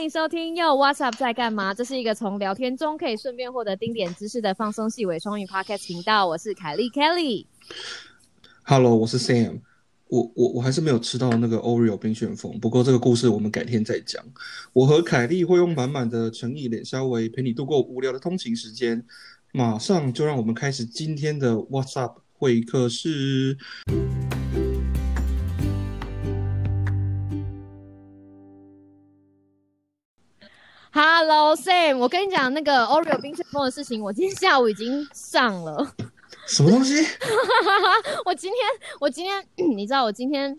欢迎收听又 What's Up 在干嘛？这是一个从聊天中可以顺便获得丁点知识的放松细微双语 Podcast 频道。我是凯莉 Kelly。Hello，我是 Sam。我我我还是没有吃到那个 Oreo 冰旋风，不过这个故事我们改天再讲。我和凯莉会用满满的诚意脸稍微陪你度过无聊的通勤时间。马上就让我们开始今天的 What's Up 会客室。Hello Sam，我跟你讲那个 Oreo 冰旋风的事情，我今天下午已经上了。什么东西？我今天，我今天，你知道，我今天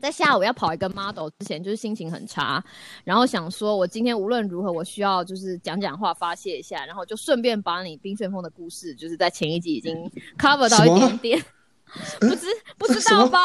在下午要跑一个 model 之前，就是心情很差，然后想说，我今天无论如何，我需要就是讲讲话发泄一下，然后就顺便把你冰旋风的故事，就是在前一集已经 cover 到一点点。不知不知道吧？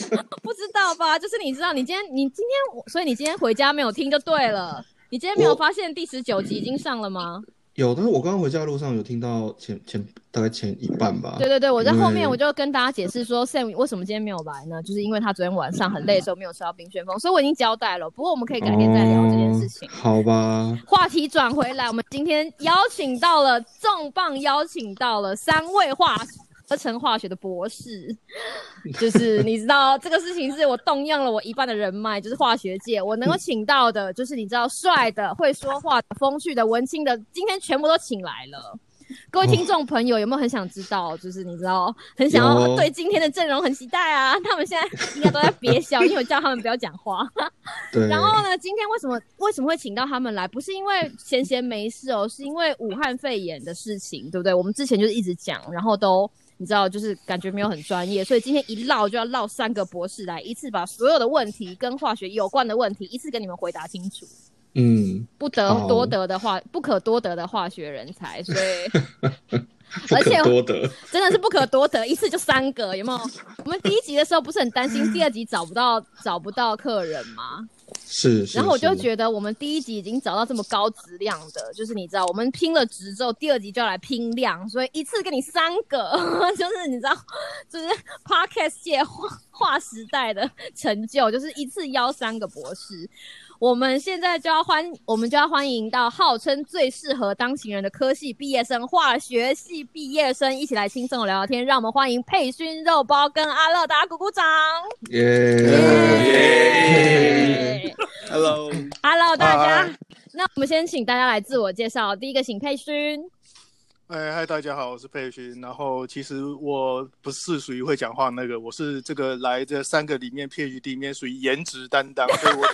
不知道吧？就是你知道，你今天你今天，所以你今天回家没有听就对了。你今天没有我发现第十九集已经上了吗？有，但是我刚刚回家的路上有听到前前大概前一半吧。对对对，我在后面我就跟大家解释说，Sam 为什么今天没有来呢？就是因为他昨天晚上很累的时候没有吃到冰旋风，所以我已经交代了。不过我们可以改天再聊这件事情。哦好吧，话题转回来，我们今天邀请到了重磅，邀请到了三位化合成化学的博士，就是你知道这个事情是我动用了我一半的人脉，就是化学界我能够请到的，就是你知道帅的、会说话的、风趣的、文青的，今天全部都请来了。各位听众朋友，有没有很想知道？就是你知道，很想要对今天的阵容很期待啊！他们现在应该都在憋笑，因为我叫他们不要讲话。对。然后呢，今天为什么为什么会请到他们来？不是因为闲闲没事哦，是因为武汉肺炎的事情，对不对？我们之前就是一直讲，然后都你知道，就是感觉没有很专业，所以今天一唠就要唠三个博士来，一次把所有的问题跟化学有关的问题一次跟你们回答清楚。嗯，不得多得的化，不可多得的化学人才，所以 而且多得。真的是不可多得，一次就三个，有没有？我们第一集的时候不是很担心第二集找不到找不到客人吗？是。然后我就觉得我们第一集已经找到这么高质量的，就是你知道，我们拼了值之后，第二集就要来拼量，所以一次给你三个，就是你知道，就是 podcast 界划划时代的 成就，就是一次邀三个博士。我们现在就要欢，我们就要欢迎到号称最适合当情人的科系毕业生，化学系毕业生，一起来轻松地聊聊天。让我们欢迎佩勋肉包跟阿乐，大家鼓鼓掌。耶耶 Hello，Hello，大家。那我们先请大家来自我介绍。第一个，请佩勋。哎嗨，大家好，我是佩勋。然后其实我不是属于会讲话那个，我是这个来这三个里面 PhD 里面属于颜值担当，所以我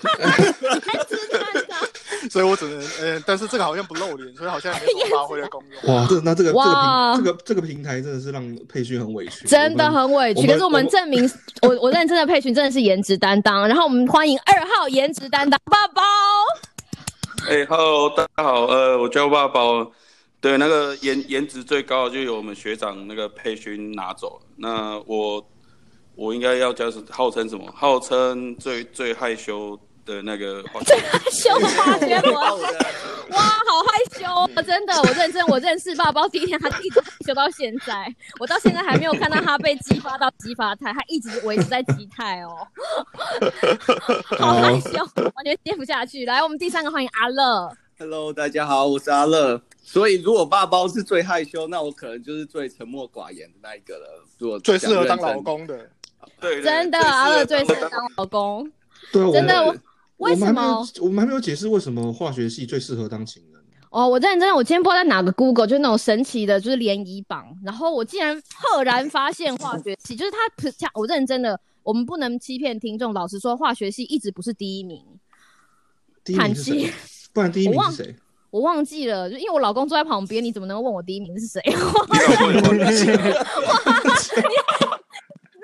所以我只能呃，但是这个好像不露脸，所以好像也没什么发挥的功用。哇，这那这个这个平这个这个平台真的是让佩勋很委屈，真的很委屈，可是我们证明，我我认真的佩勋真的是颜值担当。然后我们欢迎二号颜值担当爸爸。哎、h e l l o 大家好，呃，我叫爸宝，对，那个颜颜值最高的就由我们学长那个佩勋拿走了。那我我应该要叫是号称什么？号称最最害羞的那个化学害羞的花学博，哇，好害羞哦！真的，我认真，我认识爸爸第一天，他一直害羞到现在，我到现在还没有看到他被激发到激发态，他一直维持在激态哦，好害羞，完全接不下去。来，我们第三个欢迎阿乐。Hello，大家好，我是阿乐。所以如果爸包是最害羞，那我可能就是最沉默寡言的那一个了。如果最适合当老，公的，对，对真的，阿乐最适合当老公。对真的，我为什么？我们还没有解释为什么化学系最适合当情人。哦，我认真的，我今天不知道在哪个 Google，就是那种神奇的，就是联谊榜，然后我竟然赫然发现化学系，就是他，我认真的，我们不能欺骗听众。老实说，化学系一直不是第一名，第一名是谁叹气？不然第一名是谁？我忘记了，就因为我老公坐在旁边，你怎么能问我第一名是谁？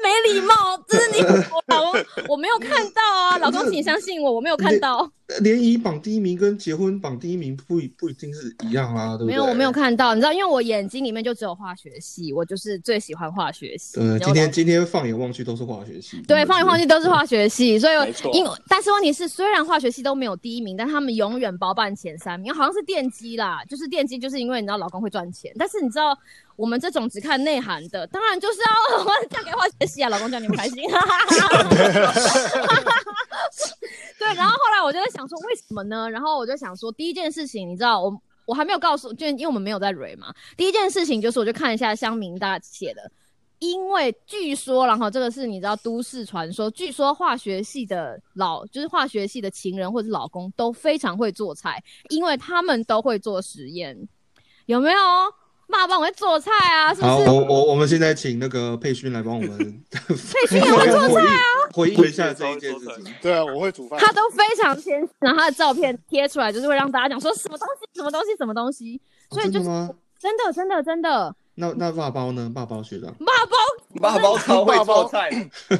没礼貌，这是你我老公，我没有看到啊，老公，请你相信我，我没有看到。联谊榜第一名跟结婚榜第一名不一不一定是一样啊，对不对？没有，我没有。看到，你知道，因为我眼睛里面就只有化学系，我就是最喜欢化学系。对，今天今天放眼望去都是化学系。对，放眼望去都是化学系，所以因但是问题是，虽然化学系都没有第一名，但他们永远包办前三名，好像是电机啦，就是电机，就是因为你知道老公会赚钱，但是你知道我们这种只看内涵的，当然就是要 嫁给化学系啊，老公叫你们开心，对，对，然后后来我就在想说，为什么呢？然后我就想说，第一件事情，你知道，我我还没有告诉，就因为我们没有在蕊嘛。第一件事情就是，我就看一下乡民大写的，因为据说，然后这个是你知道都市传说，据说化学系的老就是化学系的情人或者老公都非常会做菜，因为他们都会做实验，有没有？爸帮，我会做菜啊，是不好，是？我我我们现在请那个佩勋来帮我们 佩勋也会做菜啊，回忆一下这一件事情。对啊，我会煮饭。他都非常谦虚，然后他的照片贴出来，就是会让大家讲说什么东西，什么东西，什么东西，所以就是哦真的吗？真的，真的，真的，那那爸包呢？爸包学长，爸包？爸包超会做菜，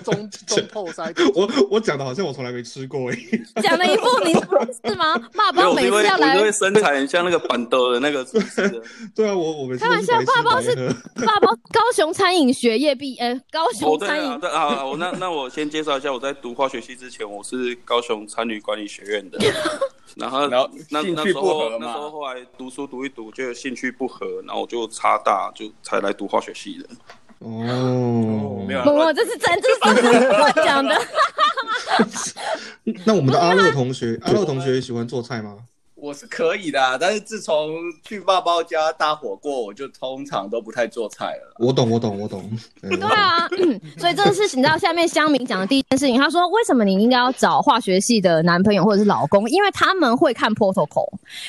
中中破塞，我我讲的好像我从来没吃过诶。讲了一副你不是吗？爸包每没有因为次要来因为身材很像那个板豆的那个厨师，对啊，我我们开玩笑都是白吃爸包是白喝爸包高雄餐饮学业毕，呃，高雄餐饮，对啊，我那那我先介绍一下，我在读化学系之前，我是高雄餐旅管理学院的，然后然后那兴趣那时候不合嘛那时候后来读书读一读，就兴趣不合，然后我就差大就才来读化学系的。哦，没有不不，这是真，这是真的 乱讲的。那我们的阿乐同学，阿乐同学喜欢做菜吗？我是可以的啊，但是自从去爸爸家大火锅，我就通常都不太做菜了。我懂，我懂，我懂。对 对，啊，嗯所以这个事情你知道下面乡民讲的第一件事情，他说为什么你应该要找化学系的男朋友或者是老公，因为他们会看 protocol，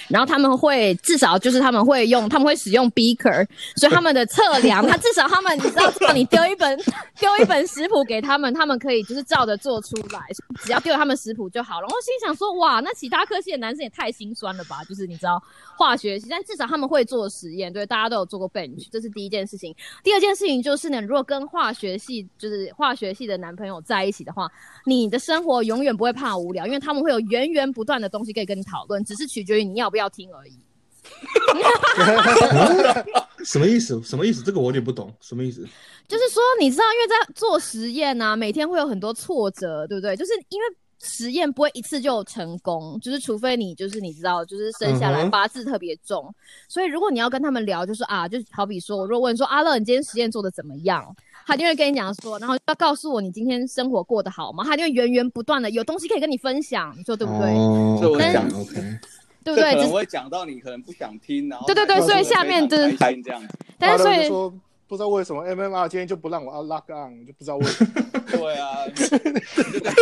然后他们会至少就是他们会用他们会使用 beaker，所以他们的测量，他至少他们你知道，你丢一本丢一本食谱给他们，他们可以就是照着做出来，只要丢他们食谱就好了。然后心想说，哇，那其他科系的男生也太心酸了吧？就是你知道化学系，但至少他们会做实验，对，大家都有做过 bench，这是第一件事情。第二件事情就是呢，如果跟化学系就是化学系的男朋友在一起的话，你的生活永远不会怕无聊，因为他们会有源源不断的东西可以跟你讨论，只是取决于你要不要听而已。什么意思？什么意思？这个我有点不懂，什么意思？就是说，你知道，因为在做实验啊，每天会有很多挫折，对不对？就是因为实验不会一次就成功，就是除非你就是你知道，就是生下来八字特别重，所以如果你要跟他们聊，就是啊，就好比说，我如果问说阿乐，你今天实验做的怎么样？他就会跟你讲说，然后要告诉我你今天生活过得好吗？他就会源源不断的有东西可以跟你分享，你说对不对？哦这我讲 OK，对不对？这可能会讲到你可能不想听，然后对对对所以下面就是这样子。但是所以说不知道为什么 MMR 今天就不让我 lock on，就不知道为什么。对啊，你就跟你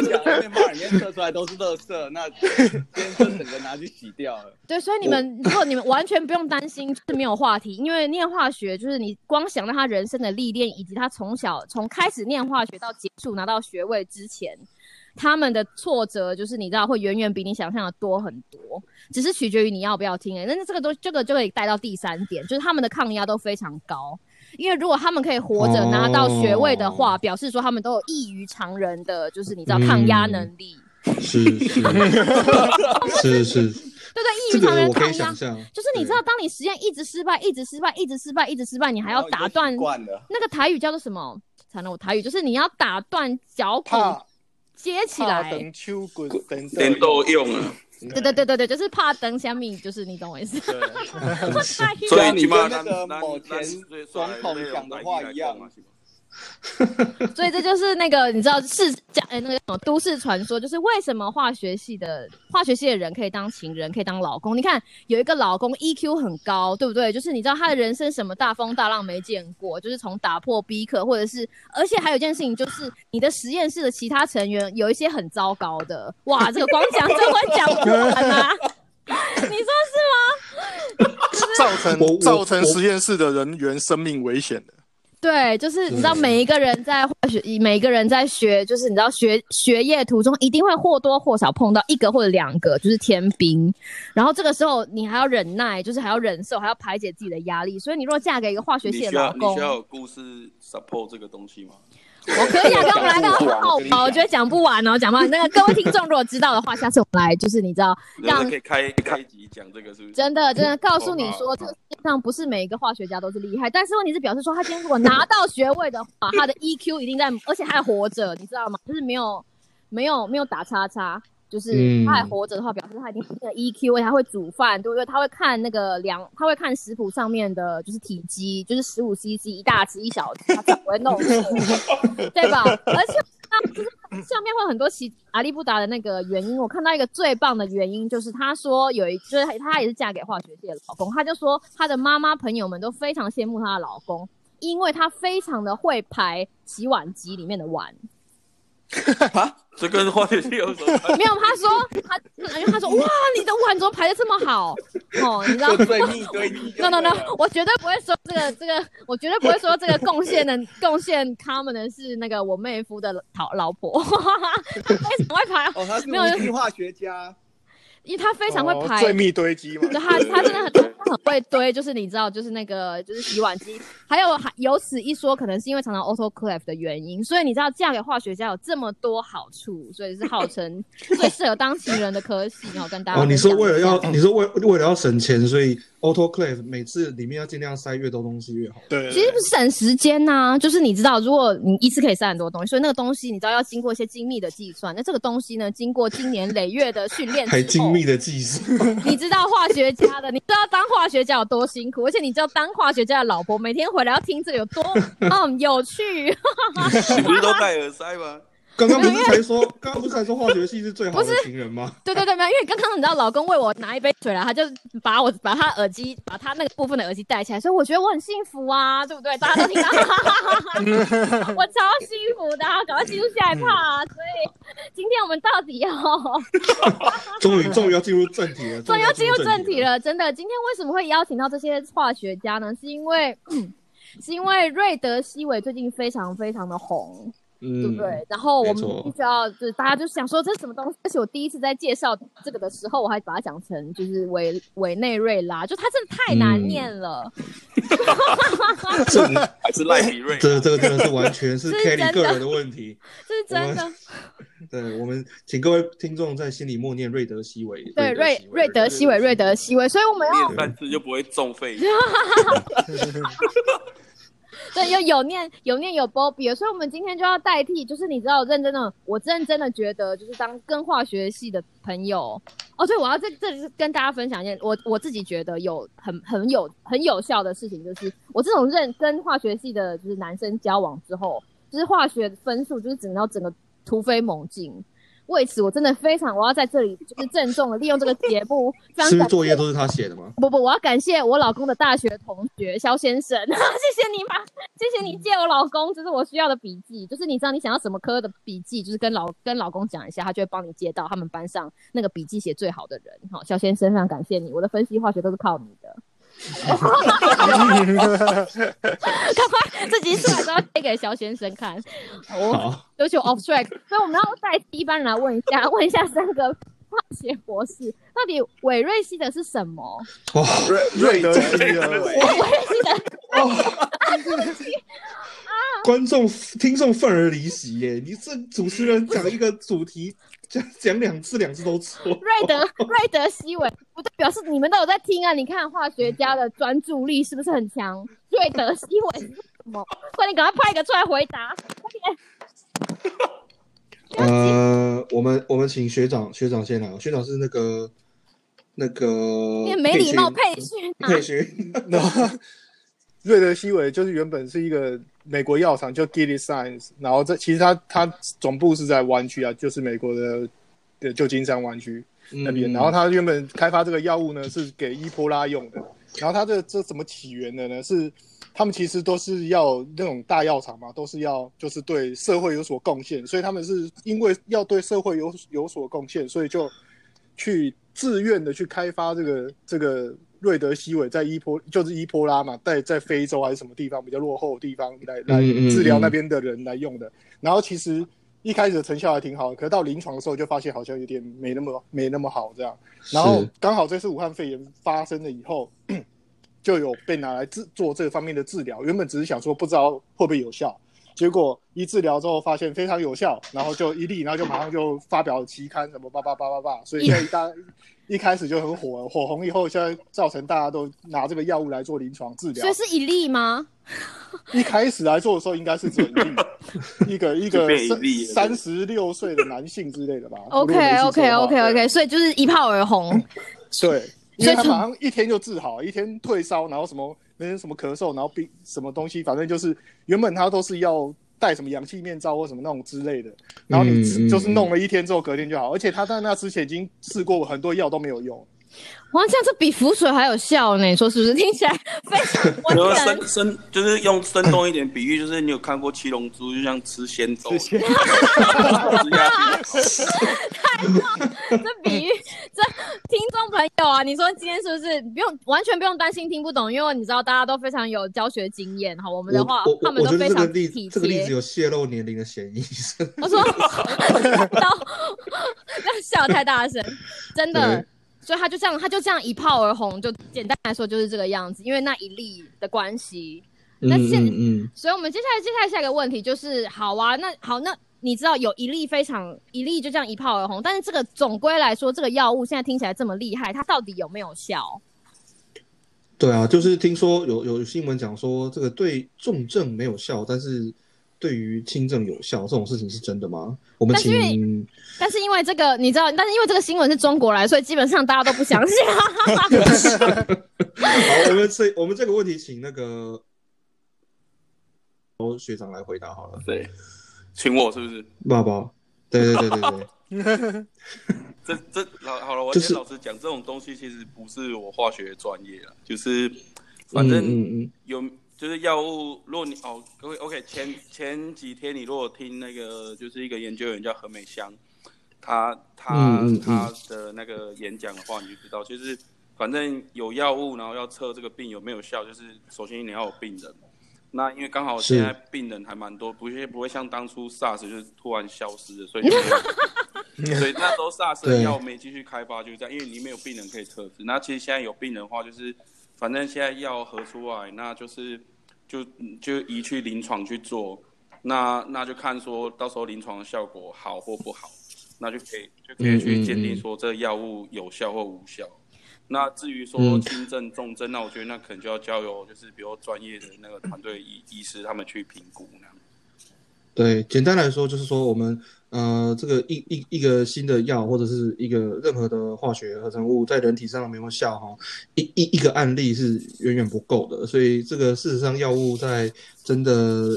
讲，面包里面测出来都是垃圾，那今天就整个拿去洗掉了。对，所以你们如果你们完全不用担心，就是没有话题，因为念化学就是你光想到他人生的历练，以及他从小从开始念化学到结束拿到学位之前，他们的挫折就是你知道会远远比你想象的多很多，只是取决于你要不要听、欸。但是这个都这个就可以带到第三点，就是他们的抗压都非常高。因为如果他们可以活着拿到学位的话，表示说他们都有异于常人的，就是你知道抗压能力，是是是是，对对？异于常人抗压。就是你知道，当你实验一直失败，一直失败，一直失败，一直失败，你还要打断，那个台语叫做什么？惨了，我台语就是你要打断脚骨接起来。等等等都用啊，对。对对对对，就是怕等下面，就是你懂我意思。所以你跟那个某前总统讲的话一样所以这就是那个你知道是讲哎那个什么都市传说，就是为什么化学系的化学系的人可以当情人，可以当老公。你看有一个老公 EQ 很高，对不对？就是你知道他的人生什么大风大浪没见过，就是从打破逼克，或者是而且还有一件事情就是你的实验室的其他成员有一些很糟糕的，哇，这个光讲这会讲不完啊！你说是吗？造成造成实验室的人员生命危险的。对，就是你知道，每一个人在化学，每一个人在学，就是你知道学学业途中，一定会或多或少碰到一个或者两个，就是天兵。然后这个时候你还要忍耐，就是还要忍受，还要排解自己的压力。所以你如果嫁给一个化学系的老公需要你需，要有故事 support 这个东西吗？我可以啊，跟我们来个好吧，我觉得讲不完哦，讲不完。那个各位听众如果知道的话，下次我们来就是你知道让可以开开一集讲这个是不是？真的真的 告诉你哦说，这个世界上不是每一个化学家都是厉害，但是问题是表示说，他今天如果拿到学位的话，他的 EQ 一定在，而且还活着，你知道吗？就是没有没有没有打叉叉，就是嗯他还活着的话，表示他一定有一定的 EQ，而且他会煮饭，对不对？他会看那个量，他会看食谱上面的就是体积，就是十五 CC 一大匙一小匙，他才不会弄错，对吧？而且那就是下面会有很多其阿利布达的那个原因。我看到一个最棒的原因，就是她说有一，就是她也是嫁给化学界的老公，她就说她的妈妈朋友们都非常羡慕她的老公，因为他非常的会排洗碗机里面的碗。啊，这跟化学系有什么？没有，他说他，因为他说哇，你的碗怎么排的这么好？哦，你知道就最密堆积。？No No No，我绝对不会说这个这个，我绝对不会说这个贡献的 贡献他们的是那个我妹夫的老老婆，他为什么会排，哦，他是没有无机化学家，因为他非常会哦排。最密堆积嘛。就他他真的很他很会堆，就是你知道，就是那个就是洗碗机，还有还有此一说，可能是因为常常 autoclave 的原因，所以你知道嫁给化学家有这么多好处，所以是号称 最适合当情人的科系，然后跟大家哦，你说为了要，你说为为了要省钱，所以 autoclave 每次里面要尽量塞越多东西越好。对，其实不是省时间呐、就是你知道，如果你一次可以塞很多东西，所以那个东西你知道要经过一些精密的计算，那这个东西呢，经过经年累月的训练，还精密。的技术，你知道化学家的，你知道当化学家有多辛苦，而且你知道当化学家的老婆每天回来要听这个有多 嗯有趣。你不是 都戴耳塞吗？刚刚不是才说，刚刚不是才说化学系是最好的情人吗？对对对，没有，因为刚刚你知道老公为我拿一杯水来，他就把我把他耳机把他那个部分的耳机戴起来，所以我觉得我很幸福啊，对不对？大家都听到，我超幸福的，赶快进入下一趴。所以今天我们到底要 终于终于要进入正题了，终于要进入正题了。了，真的，今天为什么会邀请到这些化学家呢？是因为。是因为瑞德西韦最近非常非常的红，对嗯不对？然后我们必须要，就是大家就想说这是什么东西，而且我第一次在介绍这个的时候，我还把它讲成就是委委内瑞拉，就它真的太难嗯念了。这还是赖比瑞？这这个真的是完全是 Kelly 的个人的问题。这是真的，对，我们请各位听众在心里默念瑞德西韦。对瑞瑞德西韦，瑞德西韦，所以我们要念三次就不会中肺。对有有念有念有 Bobby，所以我们今天就要代替，就是你知道，认真的，我认真的觉得，就是当跟化学系的朋友，哦，对，我要在这里是跟大家分享一件我我自己觉得有很很有很有效的事情，就是我这种认跟化学系的就是男生交往之后，就是化学分数就是整到整个突飞猛进。为此，我真的非常，我要在这里就是郑重的利用这个节目，非常是不是感谢作业都是他写的吗？不不，我要感谢我老公的大学同学肖先生，谢谢你把，谢谢你借我老公，这是我需要的笔记，就是你知道你想要什么科的笔记，就是跟老跟老公讲一下，他就会帮你接到他们班上那个笔记写最好的人。好，肖先生非常感谢你，我的分析化学都是靠你的。赶快这集出来都要贴给肖先生看。我好，有求 off track，所以我们要代替一般人来问一下，问一下三个化学博士，到底韦瑞西的是什么？哇，瑞瑞德西的，韦瑞西。的 观众听众愤而离席耶！你这主持人讲一个主题，讲讲两次，两次都错。瑞德瑞德西韦，不代表示你们都有在听啊！你看化学家的专注力是不是很强？瑞德西韦是什么？快点，赶快派一个出来回答！快点。呃，我们我们请学长学长先来，学长是那个那个没礼貌，佩佩训啊！佩勋，然后瑞德西韦就是原本是一个美国药厂，叫 Gilead Science，然后这其实它它总部是在湾区啊，就是美国的的旧金山湾区那边。嗯然后它原本开发这个药物呢，是给伊波拉用的。然后它这这怎么起源的呢？是他们其实都是要那种大药厂嘛，都是要就是对社会有所贡献，所以他们是因为要对社会有有所贡献，所以就去自愿的去开发这个这个瑞德西韦在伊波就是伊波拉嘛，在在非洲还是什么地方比较落后的地方来来治疗嗯那边的人来用的。然后其实一开始的成效还挺好，可是到临床的时候就发现好像有点没那么没那么好这样。然后刚好这次武汉肺炎发生了以后，就有被拿来治做这方面的治疗。原本只是想说不知道会不会有效，结果一治疗之后发现非常有效，然后就一例，然后就马上就发表期刊什么叭叭叭叭叭，所以现在一大一开始就很火，火红以后，现在造成大家都拿这个药物来做临床治疗所以。是一例吗？一开始来做的时候，应该是只有一例，一个 一个三十六岁的男性之类的吧。OK OK OK OK，所以就是一炮而红。对，因为他所以就马上一天就治好，一天退烧，然后什么那些什么咳嗽，然后病什么东西，反正就是原本他都是要戴什么氧气面罩或什么那种之类的，然后你就是弄了一天之后隔天就好，而且他在那之前已经试过很多药都没有用。哇，这样这比浮水还有效呢，你说是不是？听起来非常 然后完全生生就是用生动一点比喻，就是你有看过七龙珠，就像吃仙豆，之前吃下去。这比喻，这听众朋友啊，你说今天是不是不用完全不用担心听不懂？因为你知道大家都非常有教学经验哈。我们的话他们都非常这个例体这个例子贴。有泄露年龄的嫌疑。我说，到要笑得太大声，真的对。所以他就这样，他就这样一炮而红，就简单来说就是这个样子，因为那一例的关系。嗯那现嗯嗯，所以，我们接下来接下来下一个问题就是，好啊，那好，那你知道有一例非常一例就这样一炮而红，但是这个总归来说，这个药物现在听起来这么厉害，它到底有没有效？对啊，就是听说有有新闻讲说这个对重症没有效，但是对于轻症有效，这种事情是真的吗？我们但是因为请但是因为这个你知道，但是因为这个新闻是中国来，所以基本上大家都不相信。好，我们这我们这个问题请那个哦学长来回答好了。对，请我是不是？爸爸，对对对对对，这这好好了，我就是先老实讲，这种东西其实不是我化学专业啊，就是嗯反正嗯嗯有就是药物，如果你哦各位 OK，前前几天你如果听那个就是一个研究员叫何美香，他他、他的那个演讲的话，你就知道，就是反正有药物，然后要测这个病有没有效，就是首先你要有病人。那因为刚好现在病人还蛮多，不会不会像当初 SARS 就是突然消失的，所以 所以那时候 SARS 的药没继续开发，就是这样，因为你没有病人可以测试。那其实现在有病人的话，就是反正现在药合出来，那就是就就移去临床去做，那那就看说到时候临床的效果好或不好，那就可以就可以去鉴定说这个药物有效或无效。那至于说嗯轻症、重症，那我觉得那可能就要交由就是比如专业的那个团队医医师他们去评估那样。对，简单来说就是说我们呃这个一一一个新的药或者是一个任何的化学合成物在人体上有没有效哈，一一一个案例是远远不够的，所以这个事实上药物在真的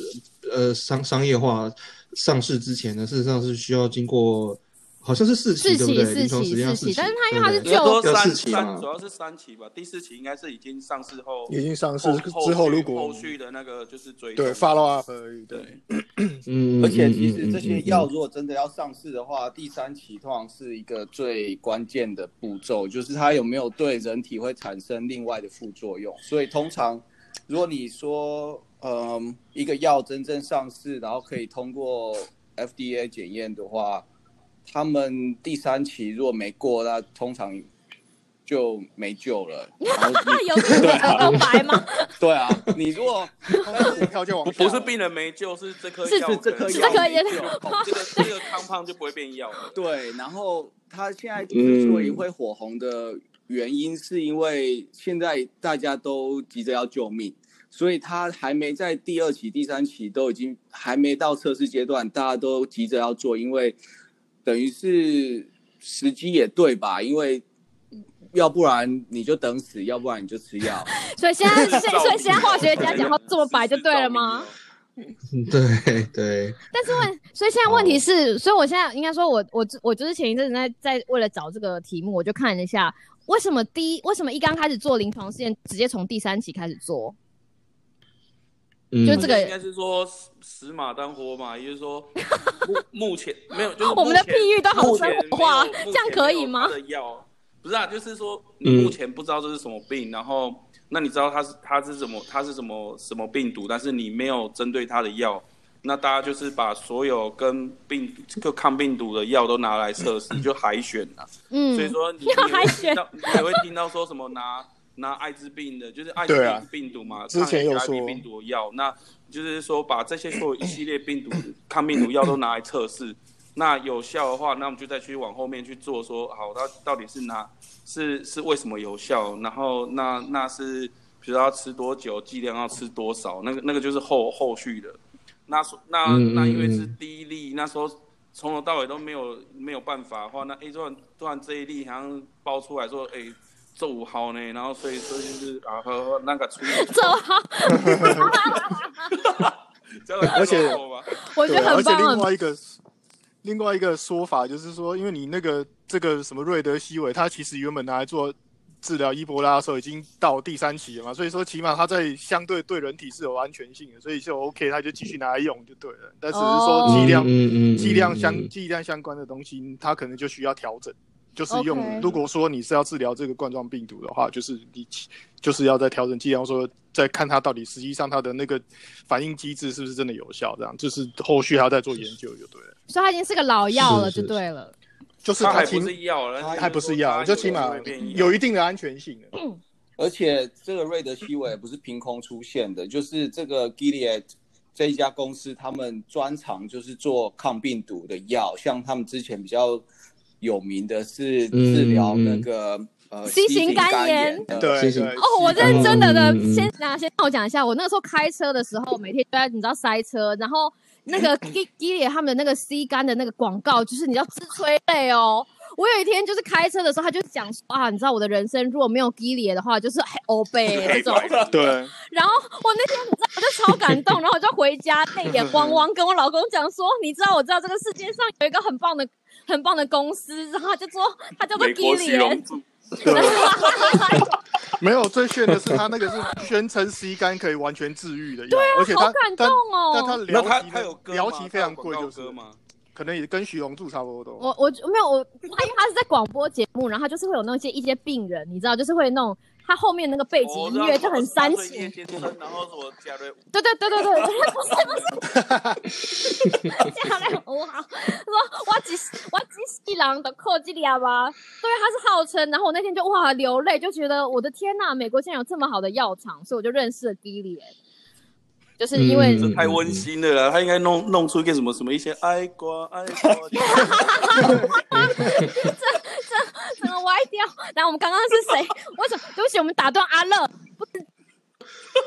呃商商业化上市之前呢，事实上是需要经过好像是四期对不对？四期四期四期，但是它因为它是对不对？就三期主要是三期吧，第四期应该是已经上市后已经上市之后，如果后续的那个就是追对踪 follow up 而已，对，嗯，而且嗯其实这些，嗯药如果真的要上市的话，第三期通常是一个最关键的步骤，就是它有没有对人体会产生另外的副作用。所以通常，如果你说，嗯，一个药真正上市，然后可以通过 FDA 检验的话，他们第三期如果没过，那通常就没救了。然后你有这个耳朵白吗？对啊，你如果股票就往不不是病人没救，是这颗是药是这颗这颗也没救这个这个康胖就不会变药了。对，然后他现在之所以会火红的原因，是因为现在大家都急着要救命，所以他还没在第二期、第三期都已经还没到测试阶段，大家都急着要做，因为等于是时机也对吧？因为要不然你就等死，要不然你就吃药。所以现在，所以所以现在化学家讲话这么白就对了吗？嗯对对，但是问，所以现在问题是，所以我现在应该说我，我我就是前一阵子在在为了找这个题目，我就看了一下，为什么第一，为什么一刚开始做临床试验，直接从第三期开始做？嗯就这个应该是说死死马当活马，也就是说 目目前没有，就是我们的譬喻都好生活化这样可以吗？药不是啊，就是说你嗯目前不知道这是什么病，然后那你知道它是它是什么它是什么什么病毒，但是你没有针对它的药。那大家就是把所有跟病就抗病毒的药都拿来测试，就海选啊。嗯，所以说你要你会海选听到，你也会听到说什么拿拿艾滋病的，就是艾滋病病毒嘛，之前有抗 HIV 说病毒药，那就是说把这些所有一系列病毒抗病毒药都拿来测试，那有效的话，那我们就再去往后面去做说，好，它到底是哪是是为什么有效，然后那那是比如说要吃多久，剂量要吃多少，那个那个就是后后续的。那说那嗯那因为是第一例，那时候从头到尾都没有没有办法的话，那 A 突然突然这一例好像爆出来说，哎这五号呢，然后所以说就是啊和和那个出走 好，而且 我觉对，而且得很棒，很另外一个另外一个说法就是说，因为你那个这个什么瑞德西韦，它其实原本拿来做治疗伊波拉的时候已经到第三期了嘛，所以说起码它在相对对人体是有安全性的，所以就 OK，它就继续拿来用就对了。但只是说哦。剂量、嗯剂量相嗯。剂量相关的东西，它可能就需要调整。就是用如果说你是要治疗这个冠状病毒的话，就是你就是要再调整剂量，说再看它到底实际上它的那个反应机制是不是真的有效，这样就是后续还要再做研究就对了。所以它已经是个老药了，是就是对了。就是它还不是药了，还不是药，就起码有有一定的安全性的。而且这个瑞德西韦不是凭空出现的，就是这个 Gilead 这一家公司，他们专长就是做抗病毒的药，像他们之前比较有名的是治疗那个、呃 C 型肝炎。对对。哦，我认真的的先那先让我讲一下，我那个时候开车的时候，每天都在你知道塞车，然后那个 G G 里他们的那个 C 肝的那个广告，就是你知道自催泪哦。我有一天就是开车的时候，他就讲说啊，你知道我的人生如果没有 g i l 的话，就是欧贝 这种。对，然后我那天你知道，我就超感动，然后我就回家泪眼汪汪，跟我老公讲说，你知道我知道这个世界上有一个很棒的、很棒的公司，然后他就说他叫做美 G 国里西龙柱，对，没有最炫的是他那个是宣称 C 肝可以完全治愈的药，而且他好感动哦。但他那疗他他有歌吗？疗期非常贵，有就是吗？可能也跟徐荣柱差不多。我我没有我，他因为他是在广播节目，然后他就是会有那些一些病人，你知道，就是会那种他后面那个背景哦音乐就很煽情，然后什么加瑞，对对对对对，不是不是，加了我好说郎的扣基里亚吧，对，他是号称，然后我那天就哇流泪，就觉得我的天呐，美国竟然有这么好的药厂，所以我就认识了 Gilead，就是因为、嗯这太温馨了啦！他应该弄弄出一个什么什么一些爱瓜爱瓜，这这，整个歪掉。然后我们刚刚是谁？为什么？对不起，我们打断阿乐，不是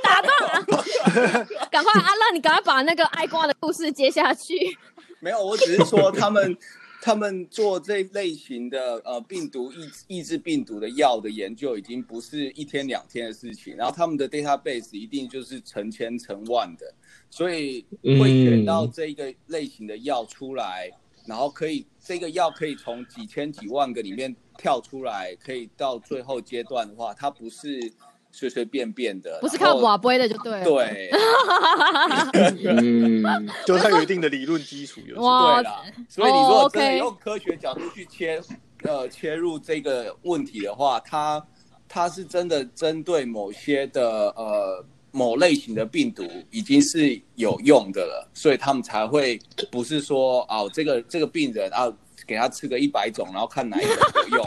打断啊！赶快，阿乐，你赶快把那个爱瓜的故事接下去。没有，我只是说他们他们做这类型的呃病毒抑抑制病毒的药的研究，已经不是一天两天的事情，然后他们的 database 一定就是成千成万的，所以会选到这一个类型的药出来，然后可以这个药可以从几千几万个里面跳出来，可以到最后阶段的话，它不是随随便便的，不是靠瓦杯的就对了。，对。嗯，就是它有一定的理论基础，有对啦，所以你如果真的用科学角度去切呃切入这个问题的话，它它是真的针对某些的呃某类型的病毒已经是有用的了，所以他们才会不是说哦这个这个病人啊给他吃个一百种，然后看哪一个有用。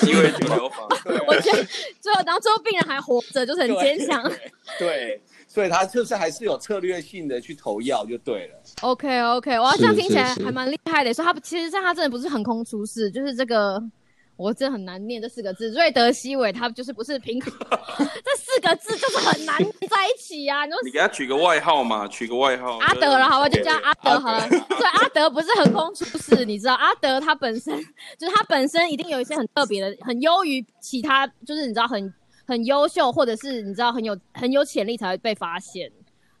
机会就疗法。我觉得最后，然后最后病人还活着，就是很坚强。对，所以他就是还是有策略性的去投药就对了。OK OK，哇，是这样听起来还蛮厉害的。所以他其实这样他真的不是横空出世，就是这个。我真的很难念这四个字，瑞德西韦，他就是不是凭口，这 四个字就是很难在一起啊！你说你给他取个外号嘛，取个外号。阿德了，好吧，就叫阿德阿好了。对，阿德不是横空出世，你知道，阿德他本身就是他本身一定有一些很特别的，很优于其他，就是你知道很很优秀，或者是你知道很有很有潜力才会被发现，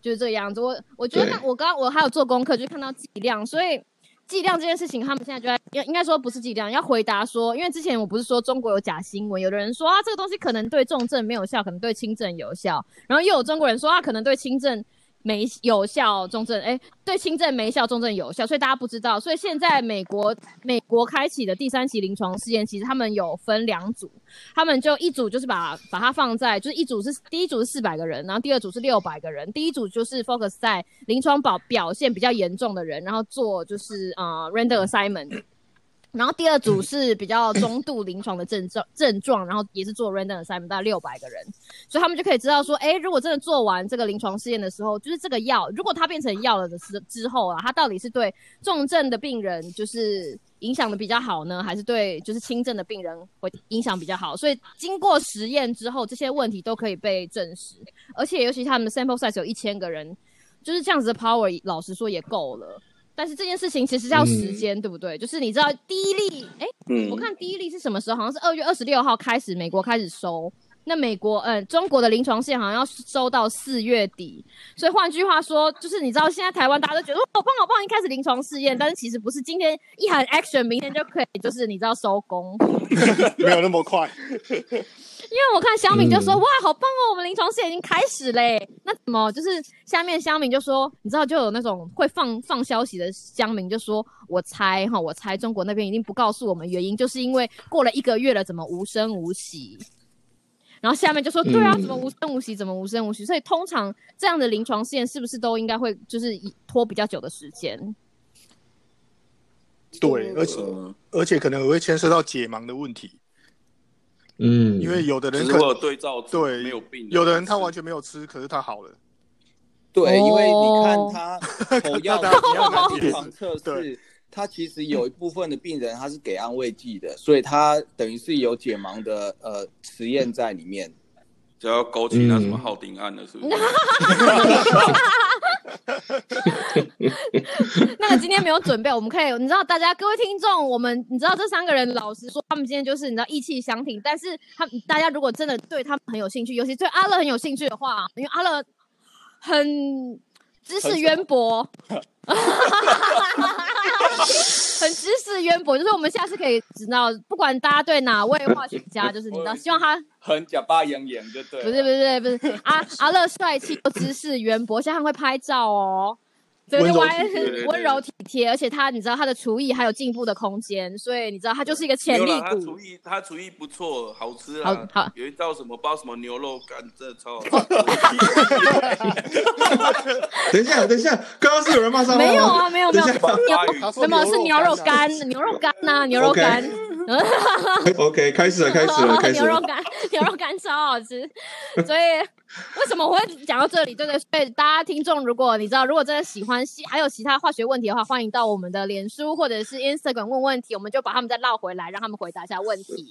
就是这个样子。我我觉得对我刚我还有做功课，就看到剂量，所以。剂量这件事情，他们现在就在应应该说不是剂量，要回答说，因为之前我不是说中国有假新闻，有的人说啊这个东西可能对重症没有效，可能对轻症有效，然后又有中国人说啊可能对轻症没有效，重症哎对轻症没效，重症有效，所以大家不知道，所以现在美国美国开启的第三期临床试验，其实他们有分两组，他们就一组就是把把它放在，就是一组是第一组是四百个人，然后第二组是六百个人，第一组就是 focus 在临床表表现比较严重的人，然后做就是呃 random assignment。然后第二组是比较中度临床的症状症状，然后也是做 random assignment，大概六百个人，所以他们就可以知道说，哎，如果真的做完这个临床试验的时候，就是这个药，如果它变成药了的时之后啊，它到底是对重症的病人就是影响的比较好呢，还是对就是轻症的病人会影响比较好？所以经过实验之后，这些问题都可以被证实，而且尤其他们的 sample size 有一千个人，就是这样子的 power，老实说也够了。但是这件事情其实要时间，对不对？就是你知道第一例，哎、嗯我看第一例是什么时候？好像是二月二十六号开始，美国开始收，那美国，嗯，中国的临床试验好像要收到四月底，所以换句话说，就是你知道现在台湾大家都觉得好棒好棒，一开始临床试验，但是其实不是，今天一喊 action，明天就可以，就是你知道收工。没有那么快。因为我看香敏就说、嗯哇，好棒哦，我们临床试验已经开始嘞。那怎么就是下面香敏就说，你知道就有那种会放放消息的香敏就说，我猜哈，我猜中国那边一定不告诉我们原因，就是因为过了一个月了，怎么无声无息。然后下面就说，对啊，嗯怎么无声无息？怎么无声无息？所以通常这样的临床试验是不是都应该会就是拖比较久的时间？对，而且呃，而且可能也会牵涉到解盲的问题，嗯，因为有的人可对照对没有病，有的人他完全没有吃，可是他好了。对，因为你哦 看他投药的临床测对试，他其实有一部分的病人他是给安慰剂的，所以他等于是有解盲的呃实验在里面。就要勾起那什么嗯浩鼎案了，是不是？那个今天没有准备，我们可以，你知道，大家各位听众，我们你知道这三个人，老实说，他们今天就是你知道意气相挺，但是他们大家如果真的对他们很有兴趣，尤其对阿乐很有兴趣的话，因为阿乐很知识渊博，很知识渊博，就是我们下次可以知道，不管大家对哪位化学家，就是你知道，希望他很假巴扬眼就对。不是不是不是阿阿乐帅气又知识渊博，现在还会拍照哦。对对温柔体贴，而且他你知道他的厨艺还有进步的空间，所以你知道他就是一个潜力股。厨。艺他厨艺不错，好吃好啊。好有一道什么包什么牛肉干，真的超好吃。等一下，等一下，刚刚是有人骂脏话吗？没有啊，没有没有，等一下。牛他说没有是牛肉干？干，牛肉干呐，牛肉干，OK，开始了，开始了，开始了。牛肉干，牛肉干超好吃。所以为什么我会讲到这里？对对，所以大家听众，如果你知道，如果真的喜欢系还有其他化学问题的话，欢迎到我们的脸书或者是 Instagram 问问题，我们就把他们再绕回来，让他们回答一下问题。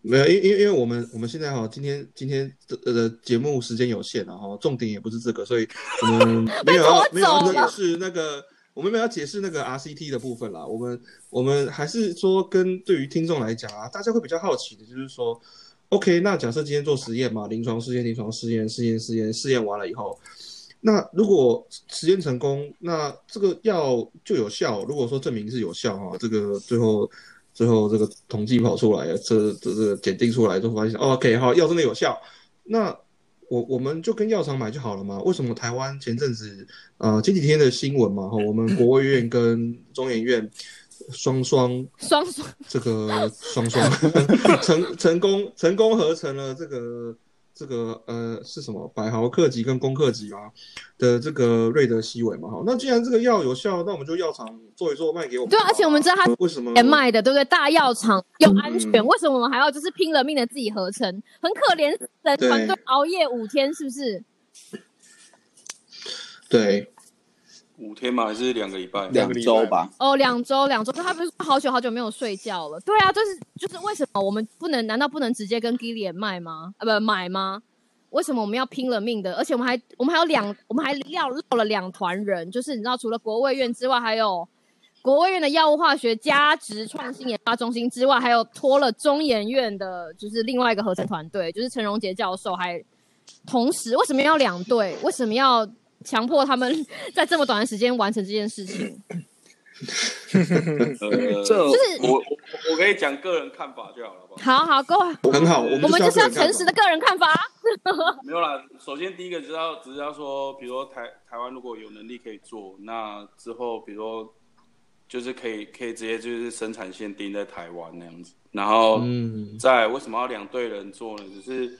没有，因因因为我们我们现在哈，今天今天的的节目时间有限然后，重点也不是这个，所以我们 没有没有要走了解释那个，我们没有要解释那个 RCT 的部分啦。我们我们还是说，跟对于听众来讲啊，大家会比较好奇的，就是说，OK，那假设今天做实验嘛，临床试验、临床试验、试验、试验、试验完了以后，那如果实验成功，那这个药就有效。如果说证明是有效哈，这个最后最后这个统计跑出来，这这这个检定出来之后发现、，OK，好，药真的有效。那我我们就跟药厂买就好了嘛？为什么台湾前阵子呃前几天的新闻嘛，哈，我们国卫院跟中研院双双双双这个双双 成成功成功合成了这个这个呃是什么百毫克级跟公克级啊的这个瑞德西韦嘛哈，那既然这个药有效，那我们就药厂做一做卖给我们。对啊，而且我们知道它为什么钱卖的，对不对？大药厂又安全，嗯为什么我们还要就是拼了命的自己合成？很可怜的团队熬夜五天，是不是？对五天吗？还是两个礼拜？两周吧。哦，两周，两周，他不是好久好久没有睡觉了？对啊，就是就是为什么我们不能？难道不能直接跟 Gillian 卖吗？啊，不买吗？为什么我们要拼了命的？而且我们还我们还有两，我们还撂落了两团人，就是你知道，除了国卫院之外，还有国卫院的药物化学加值创新研发中心之外，还有拖了中研院的，就是另外一个合成团队，就是陈荣杰教授，还同时为什么要两队？为什么要强迫他们 在这么短的时间完成这件事情？呃，这就是我我我可以讲个人看法就好了，好不好？好好，各位，很好，我们就是要诚实的个人看法。没有啦，首先第一个知道只是要说，比如说台台湾如果有能力可以做，那之后比如说就是可以可以直接就是生产线定在台湾那样子，然后嗯在为什么要两队人做呢？只是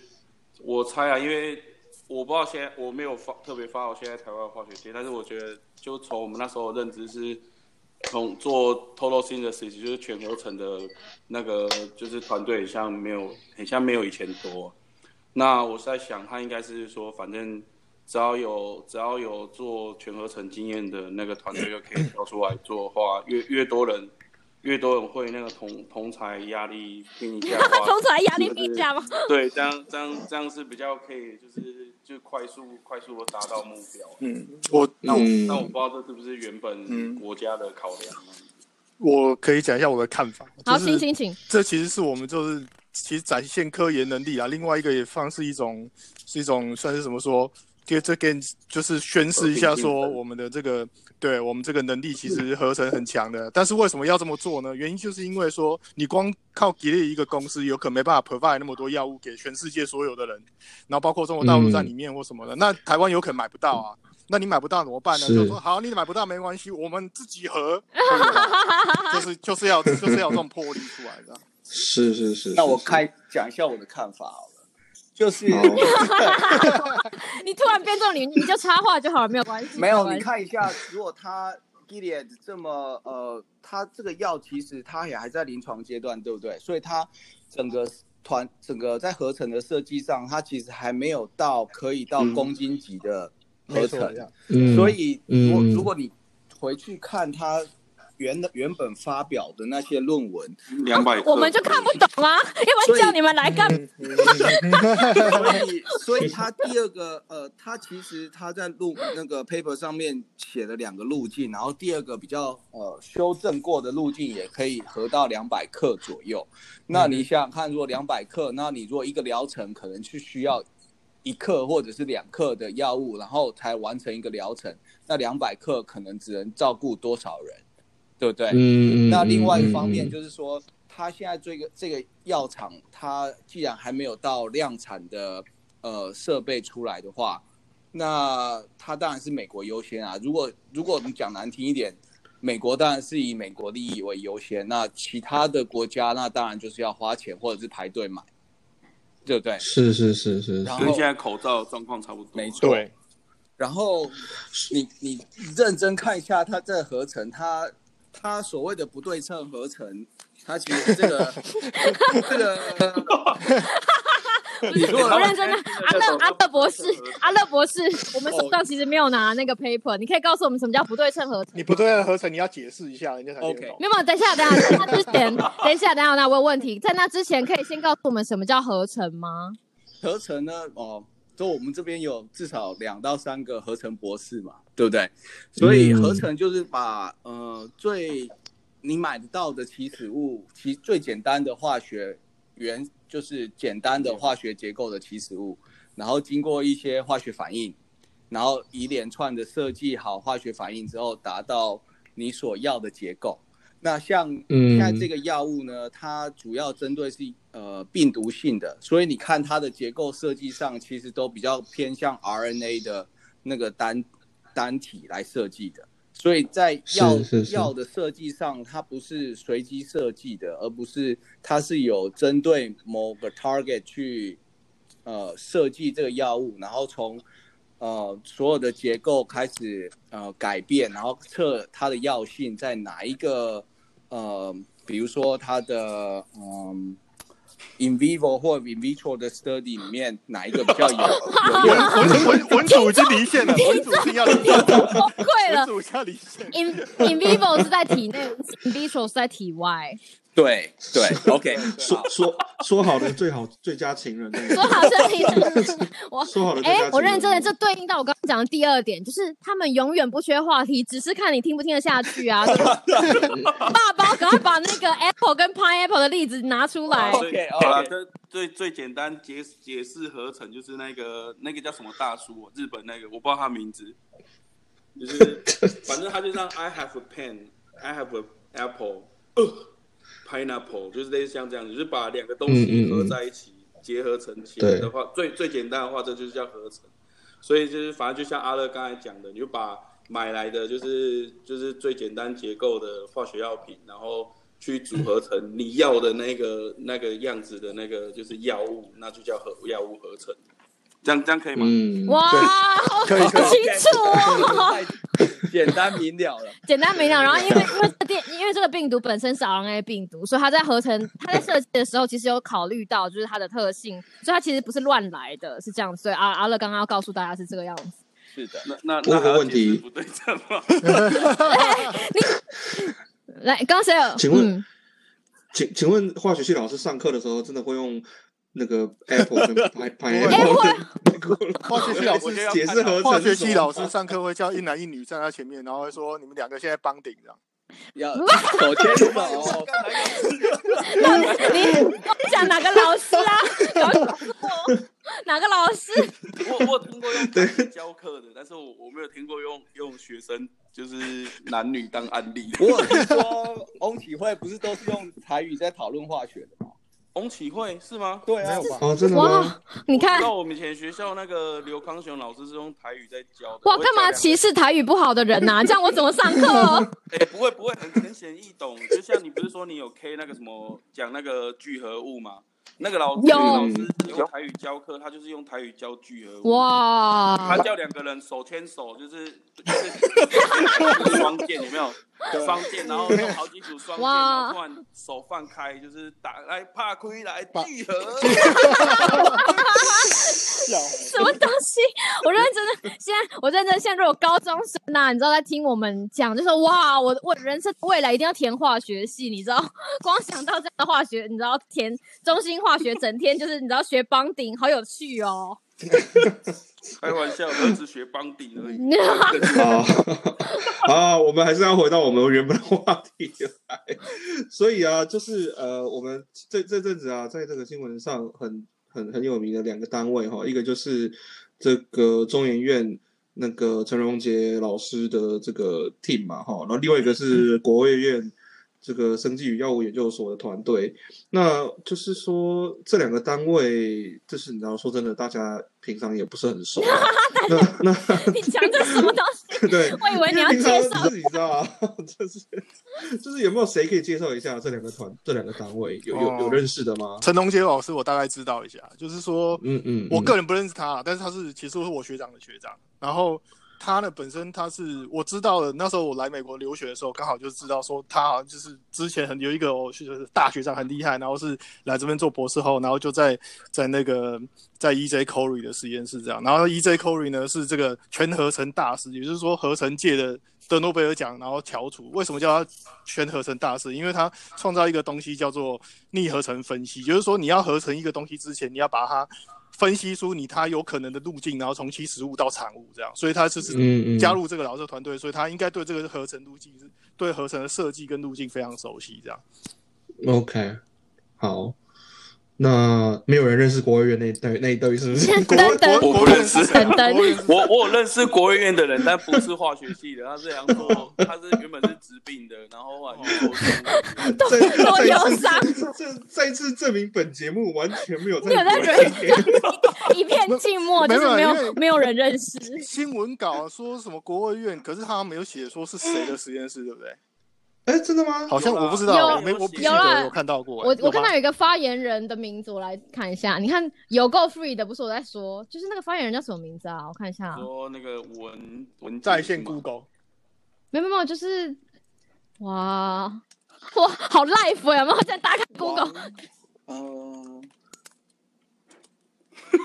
我猜啊，因为我不知道现在我没有发特别发我现在台湾的化学界，但是我觉得就从我们那时候认知是，从做 total synthesis 就是全合成的那个就是团队，很像没有很像没有以前多。那我是在想，他应该是说，反正只要有只要有做全合成经验的那个团队就可以挑出来做的话，越越多人越多人会那个同同才压力拼一下，同才压力比价吗？对，这样这样这样是比较可以，就是就快速快速的达到目标。嗯，我那我、嗯那我不知道这是不是原本嗯国家的考量。我可以讲一下我的看法，好，就是请请请。这其实是我们就是其实展现科研能力啊，另外一个也方是一种是一种算是怎么说？这这跟就是宣示一下说我们的这个对我们这个能力其实合成很强的。但是为什么要这么做呢？原因就是因为说你光靠吉利一个公司，有可能没办法 provide 那么多药物给全世界所有的人，然后包括中国大陆在里面或什么的，那台湾有可能买不到啊。那你买不到怎么办呢？是就说好，你买不到没关系，我们自己合，就是就是要就是要这种魄力出来的。是是是。那我开讲一下我的看法就是 你突然变这种你你就插话就好了，没有关系。没有，你看一下，如果他 Gilead 这么呃，他这个药其实他也还在临床阶段，对不对？所以他整个团整个在合成的设计上，他其实还没有到可以到嗯公斤级的合成。嗯所以如果嗯如果你回去看他原的原本发表的那些论文，两百克，我们就看不懂啊，要不然叫你们来干。所以，所以他第二个，呃，他其实他在路那个 paper 上面写了两个路径，然后第二个比较呃修正过的路径也可以合到两百克左右。那你想想看，如果两百克，那你如果一个疗程可能是需要一克或者是两克的药物，然后才完成一个疗程，那两百克可能只能照顾多少人，对不对？嗯嗯。那另外一方面嗯就是说，它现在这个这个药厂，它既然还没有到量产的呃设备出来的话，那它当然是美国优先啊。如果如果我们讲难听一点，美国当然是以美国利益为优先，那其他的国家那当然就是要花钱或者是排队买，对不对？是是是是。然后跟现在口罩状况差不多。没错对，然后你你认真看一下它这合成，它它所谓的不对称合成，他其实这个 这个，你如果我认真的，阿乐阿乐博士，阿乐博士，我们哦手上其实没有拿那个 paper，你可以告诉我们什么叫不对称合成你？不对称合成，你要解释一下，人家才 OK 懂。没有，没有等一下，等一下，在那之前，等一下，等一下，那我有问题，在那之前，可以先告诉我们什么叫合成吗？合成呢，哦，就我们这边有至少两到三个合成博士嘛，对不对？所以嗯合成就是把呃最你买得到的起始物，其最简单的化学原就是简单的化学结构的起始物，然后经过一些化学反应，然后一连串的设计好化学反应之后，达到你所要的结构。那像嗯现在这个药物呢，它主要针对是呃病毒性的，所以你看它的结构设计上，其实都比较偏向 RNA 的那个单单体来设计的。所以在药药的设计上，它不是随机设计的，而不是它是有针对某个 target 去呃设计这个药物，然后从呃所有的结构开始呃改变，然后测它的药性在哪一个呃，比如说它的嗯。In vivo 或 in vitro 的 study 里面哪一个比较有 有用？文文文组已经离线了，文主已经要离线了，崩溃了文主要离线。，in in vivo 是在体内，in vitro 是在体外，对对，OK，说说说好的最好最佳情人，说好是情人，我说好的哎、人。我认真的，这对应到我刚刚讲的第二点，就是他们永远不缺话题，只是看你听不听得下去啊。爸爸，赶快把那个 apple 跟 pineapple 的例子拿出来。OK，好了这最最简单解解释合成就是那个那个叫什么大叔、哦，日本那个我不知道他名字，就是反正他就让 I have a pen, I have a apple, 呃 pineapple，就是类似像这样子，就是把两个东西合在一起，结合成起来的话，最最简单的话，这就是叫合成。所以就是反正就像阿乐刚才讲的，你就把买来的就是就是最简单结构的化学药品，然后去组合成你要的那个那个样子的那个就是药物，那就叫合药物合成。这样这样可以吗？嗯，哇，好清楚哦，太 简单明了了。简单明了。然后因为因为这电因为这个病毒本身是 RNA 病毒，所以它在合成它在设计的时候，其实有考虑到就是它的特性，所以它其实不是乱来的，是这样。所以阿阿乐刚刚要告诉大家是这个样子。是的，那 那那还要个问题不对称吗？你来，刚刚谁有？请问嗯请请问化学系老师上课的时候真的会用那个 apple 跟 pineapple 化学系老师解释合成化学系老师上课会叫一男一女站在前面，然后会说你们两个现在帮顶这样。要 手牵手，你讲哪个老师啊？哪个老师？我我有听过用教课的，但是我我没有听过用用学生就是男女当案例。我有听说翁启慧不是都是用台语在讨论化学的吗？翁启慧是吗？对啊？哇，你看到我们以前学校那个刘康雄老师是用台语在教的。哇，干嘛歧视台语不好的人呐、这样我怎么上课？哎、不会不会，很浅显易懂。就像你不是说你有 K 那个什么讲那个聚合物吗？那个老师那个老师用台语教课，他就是用台语教聚合物。哇他，叫两个人手牵手，就是就是双剑，有没有？双剑，然后用好几组双剑，哇然后突然手放开，就是打来怕亏来聚合。什么东西？我认真的，现在我认真，现在如果高中生呐、你知道在听我们讲，就说哇，我我人生未来一定要填化学系，你知道，光想到这样的化学，你知道填中心化学，整天就是你知道学邦顶，好有趣哦。开玩笑，我只学邦顶而已。好，好，我们还是要回到我们原本的话题来。所以啊，就是呃，我们这这阵子啊，在这个新闻上很很很有名的两个单位哈，一个就是这个中研院那个陈荣杰老师的这个 team 嘛哈，然后另外一个是国卫院这个生技与药物研究所的团队。那就是说，这两个单位，就是你知道，说真的，大家平常也不是很熟啊。那那你讲这什么东西？对，我以为你要介绍常就是你知道啊，就是就是有没有谁可以介绍一下这两个团这两个单位有有有哦认识的吗？陈龙杰老师，我大概知道一下，就是说，嗯嗯，嗯我个人不认识他，但是他是其实是我学长的学长。然后他呢本身他是我知道的，那时候我来美国留学的时候，刚好就知道说他好像就是之前很有一个我就是大学长很厉害，然后是来这边做博士后，然后就在在那个在 EJ Corey 的实验室这样。然后 EJ Corey 呢是这个全合成大师，也就是说合成界的。得诺贝尔奖，然后翘楚。为什么叫他全合成大师？因为他创造一个东西叫做逆合成分析，就是说你要合成一个东西之前，你要把它分析出你他有可能的路径，然后从其实物到产物这样。所以他就是加入这个老师团队，所以他应该对这个合成路径是对合成的设计跟路径非常熟悉。这样，OK，好，那没有人认识国务院那一队那一对是不是？国国我不认识我我有认识国务院的人，但不是化学系的，他是想说，他是原本是治病的，然后后来去做生物的。再多再忧次伤这再次证明本节目完全没有在没有在回给一片静默，就是没有没有人认识。新闻稿说什么国务院，可是他没有写说是谁的实验室，对不对？哎，真的吗？好像我不知道，有我没我不记有啦得有看到过。我我看到有一个发言人的名字，我来看一下。你看有够 free 的，不是我在说，就是那个发言人叫什么名字啊？我看一下啊，说那个文文在线 Google。没有没有，就是哇 哇好 live 有没有？现在打开 Google，嗯，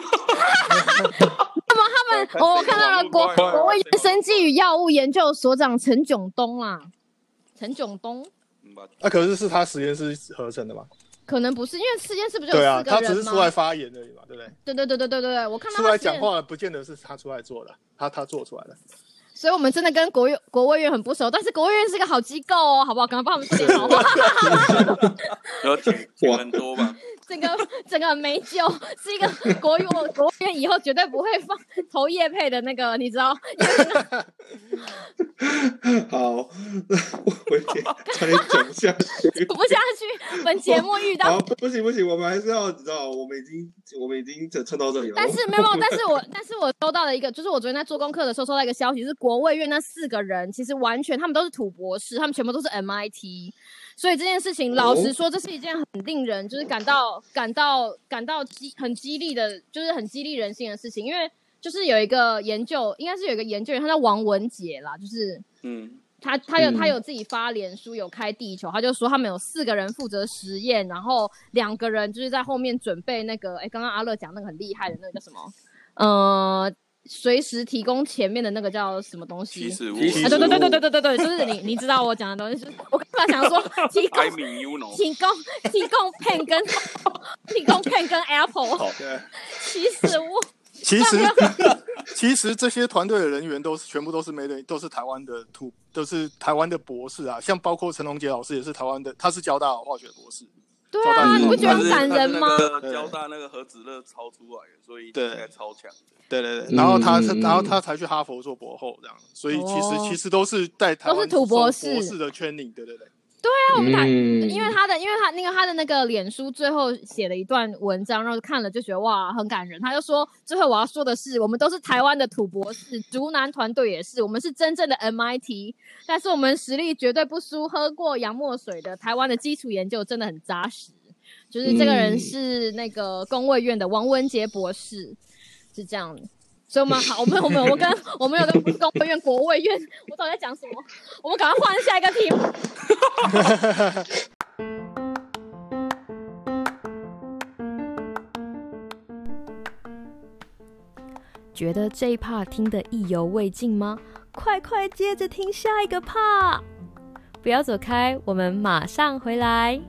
他们 哦我看到了国国卫生技与药物研究所长陈炯东啦，陈炯东。那、可是是他实验室合成的嘛？可能不是，因为实验室不就有对啊，四个他只是？出来发言而已嘛，对不对？对对对对对对对，我看到出他实验来讲话不见得是他出来做的，他他做出来的。所以我们真的跟国院国卫院很不熟，但是国卫院是个好机构哦，好不好？赶快帮我们说点好话。然后钱钱很多吧？整个整个没救，是一个国院国卫院以后绝对不会放投叶配的那个，你知道？好，那我回点差点讲不下去。不下去，本节目遇好，到。不行不行，我们还是要你知道，我们已经我们已经撑撑到这里了。但是没有，没有但是 我但是我收到了一个，就是我昨天在做功课的时候收到一个消息，是国卫院那四个人其实完全他们都是土博士，他们全部都是 MIT，所以这件事情老实说，这是一件很令人就是感到感到感到激很激励的，就是很激励人心的事情，因为就是有一个研究，应该是有一个研究员，他叫王文杰啦，就是嗯，他他有嗯。他有自己发脸书有开地球，他就说他们有四个人负责实验，然后两个人就是在后面准备那个，哎，刚刚阿乐讲那个很厉害的那个叫什么？呃，随时提供前面的那个叫什么东西？其实我其实啊，对对对对对对对对，就是你你知道我讲的东西，就是我刚才想说 提供 I mean you know，提供提供 pen 跟提供 pen 跟 apple，对，其实我其实其实这些团队的人员都是全部都是没的，都是台湾的土，都是台湾的博士啊。像包括陈龙杰老师也是台湾的，他是交大化学博士。对啊，你不觉得很感人吗？交大那个核子乐超出来的，所以对超强。对对对，然后他，然后他才去哈佛做博后这样，所以其实其实都是在台湾都是土博士博士的圈里，对对对。对啊，我们台，因为他的，因为他那个他的那个脸书最后写了一段文章，然后看了就觉得哇很感人。他就说，最后我要说的是，我们都是台湾的土博士，竹南团队也是，我们是真正的 MIT，但是我们实力绝对不输喝过洋墨水的台湾的基础研究真的很扎实。就是这个人是那个工卫院的王文杰博士，是这样。所以我们好，我们我们我跟 我们有跟工卫院、国卫院，我到底在讲什么？我们赶快换下一个题目。觉得这一 part 听得意犹未尽吗？快快接着听下一个 part！不要走开，我们马上回来。